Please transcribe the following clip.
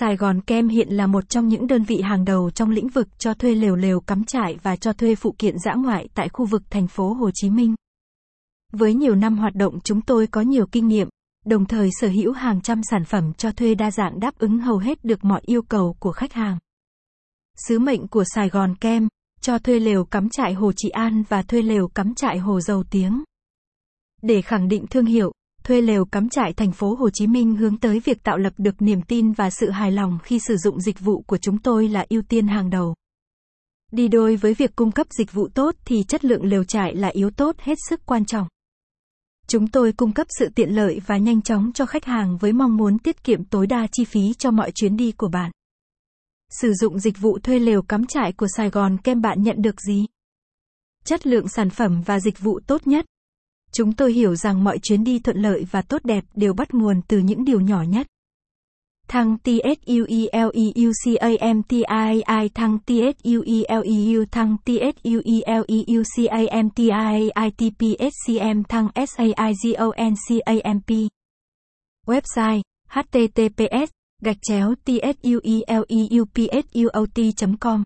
Sài Gòn Kem hiện là một trong những đơn vị hàng đầu trong lĩnh vực cho thuê lều lều cắm trại và cho thuê phụ kiện dã ngoại tại khu vực thành phố Hồ Chí Minh. Với nhiều năm hoạt động chúng tôi có nhiều kinh nghiệm, đồng thời sở hữu hàng trăm sản phẩm cho thuê đa dạng đáp ứng hầu hết được mọi yêu cầu của khách hàng. Sứ mệnh của Sài Gòn Kem, cho thuê lều cắm trại Hồ Trị An và thuê lều cắm trại Hồ Dầu Tiếng. Để khẳng định thương hiệu, thuê lều cắm trại thành phố Hồ Chí Minh hướng tới việc tạo lập được niềm tin và sự hài lòng khi sử dụng dịch vụ của chúng tôi là ưu tiên hàng đầu. Đi đôi với việc cung cấp dịch vụ tốt thì chất lượng lều trại là yếu tố hết sức quan trọng. Chúng tôi cung cấp sự tiện lợi và nhanh chóng cho khách hàng với mong muốn tiết kiệm tối đa chi phí cho mọi chuyến đi của bạn. Sử dụng dịch vụ thuê lều cắm trại của Sài Gòn kem bạn nhận được gì? Chất lượng sản phẩm và dịch vụ tốt nhất. Chúng tôi hiểu rằng mọi chuyến đi thuận lợi và tốt đẹp đều bắt nguồn từ những điều nhỏ nhất. Thăng TSUELEUCAMTIAI thăng TSUELEU thăng TSUELEUCAMTIAITPSCM thăng SAIGONCAMP Website https gạch chéo tsueleuPSUOT.com